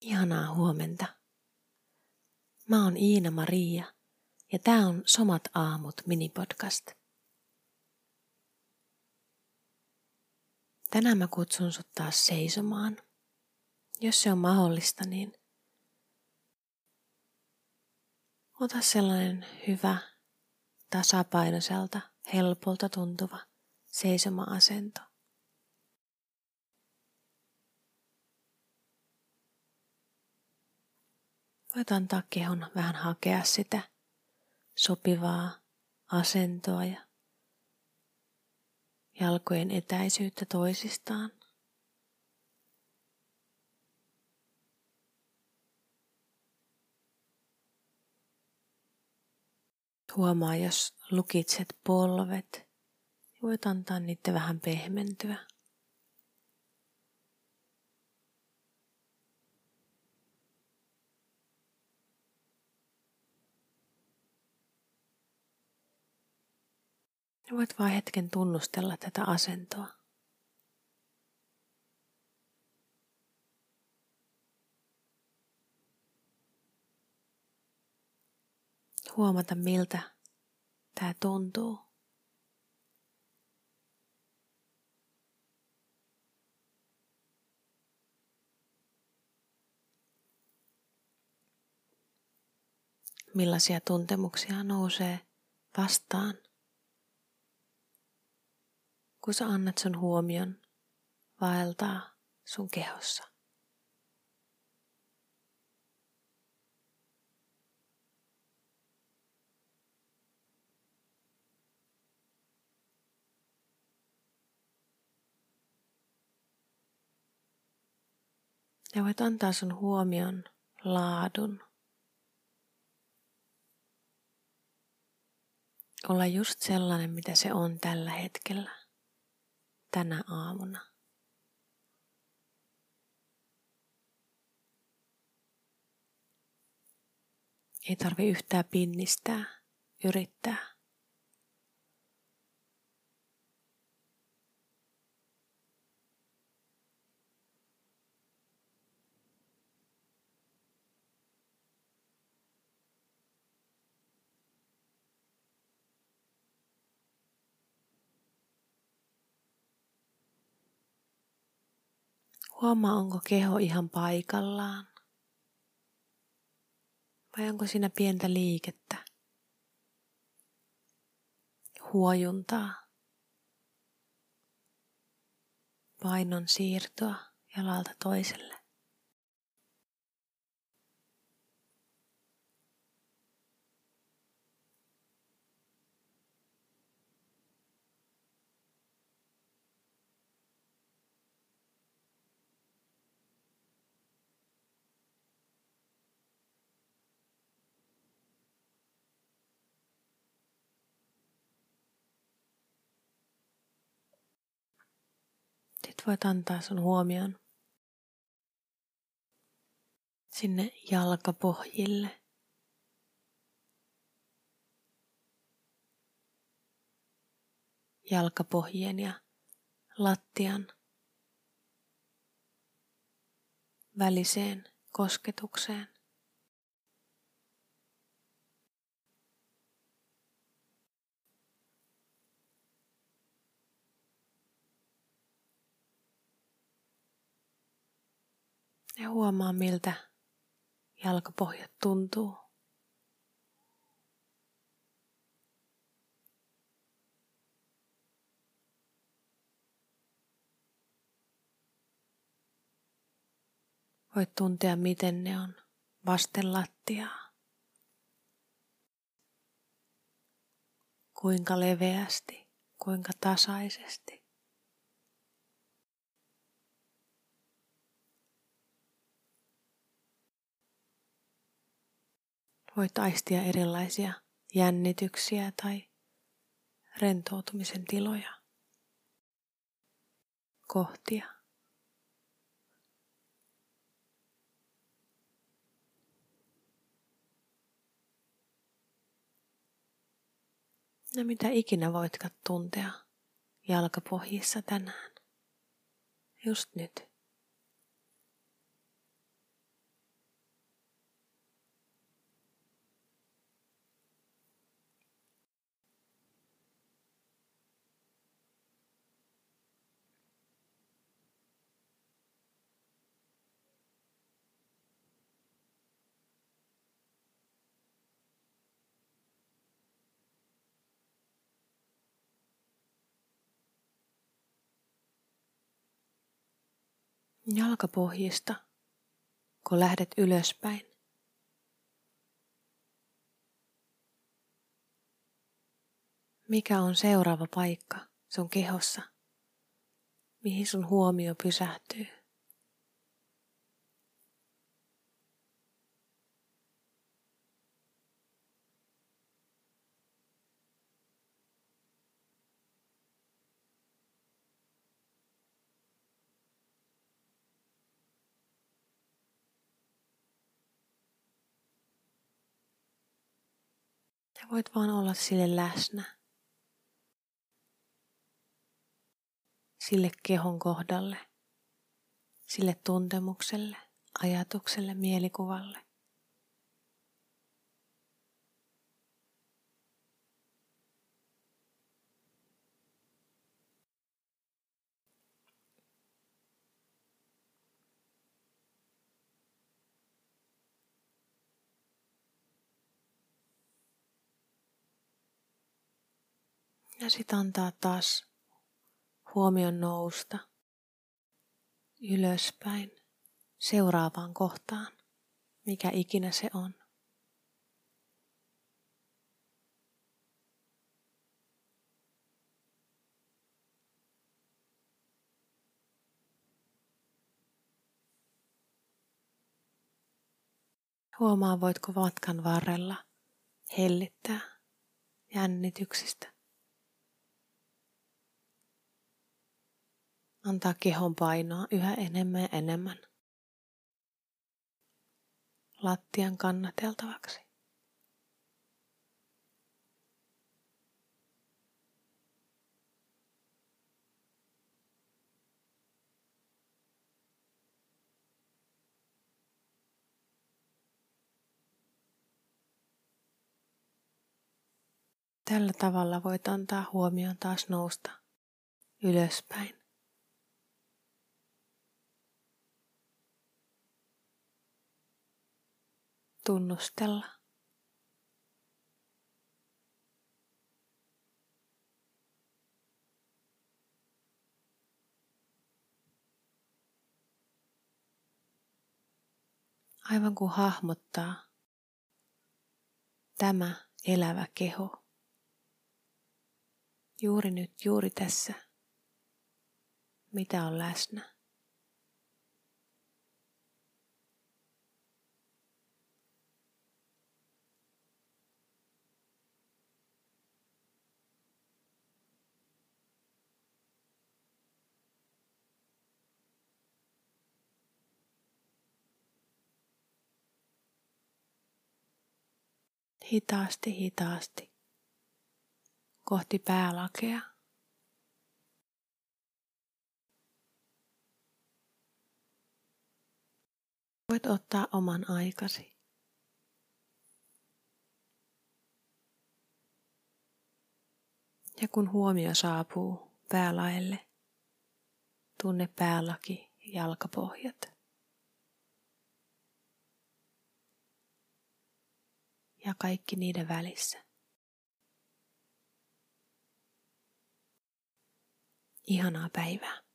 Ihanaa huomenta. Mä oon Iina Maria ja tää on Somat aamut minipodcast. Tänään mä kutsun sut taas seisomaan. Jos se on mahdollista, niin ota sellainen hyvä, tasapainoiselta, helpolta tuntuva seisoma-asento. Voit antaa kehon vähän hakea sitä sopivaa asentoa ja jalkojen etäisyyttä toisistaan. Huomaa, jos lukitset polvet, niin voit antaa niiden vähän pehmentyä. Ja voit vain hetken tunnustella tätä asentoa. Huomata, miltä tämä tuntuu. Millaisia tuntemuksia nousee vastaan kun sä annat sun huomion vaeltaa sun kehossa. Ja voit antaa sun huomion laadun. Olla just sellainen, mitä se on tällä hetkellä tänä aamuna. Ei tarvi yhtään pinnistää, yrittää. Huomaa, onko keho ihan paikallaan. Vai onko siinä pientä liikettä? Huojuntaa. Painon siirtoa jalalta toiselle. Voit antaa sun huomion sinne jalkapohjille. Jalkapohjien ja lattian väliseen kosketukseen. Ja huomaa, miltä jalkapohjat tuntuu. Voit tuntea, miten ne on vasten lattiaa. Kuinka leveästi, kuinka tasaisesti. Voit aistia erilaisia jännityksiä tai rentoutumisen tiloja, kohtia. Ja mitä ikinä voitkaan tuntea jalkapohjissa tänään. Just nyt. Jalkapohjista, kun lähdet ylöspäin. Mikä on seuraava paikka sun kehossa, mihin sun huomio pysähtyy? Voit vaan olla sille läsnä. Sille kehon kohdalle, sille tuntemukselle, ajatukselle, mielikuvalle. Ja sitten antaa taas huomion nousta ylöspäin seuraavaan kohtaan, mikä ikinä se on. Huomaa, voitko matkan varrella hellittää jännityksistä. Antaa kehon painoa yhä enemmän ja enemmän lattian kannateltavaksi. Tällä tavalla voit antaa huomioon taas nousta ylöspäin. Tunnustella. Aivan kuin hahmottaa tämä elävä keho. Juuri nyt, juuri tässä, mitä on läsnä. Hitaasti hitaasti kohti päälakea. Voit ottaa oman aikasi. Ja kun huomio saapuu päälaelle, tunne päälaki jalkapohjat. Ja kaikki niiden välissä. Ihanaa päivää.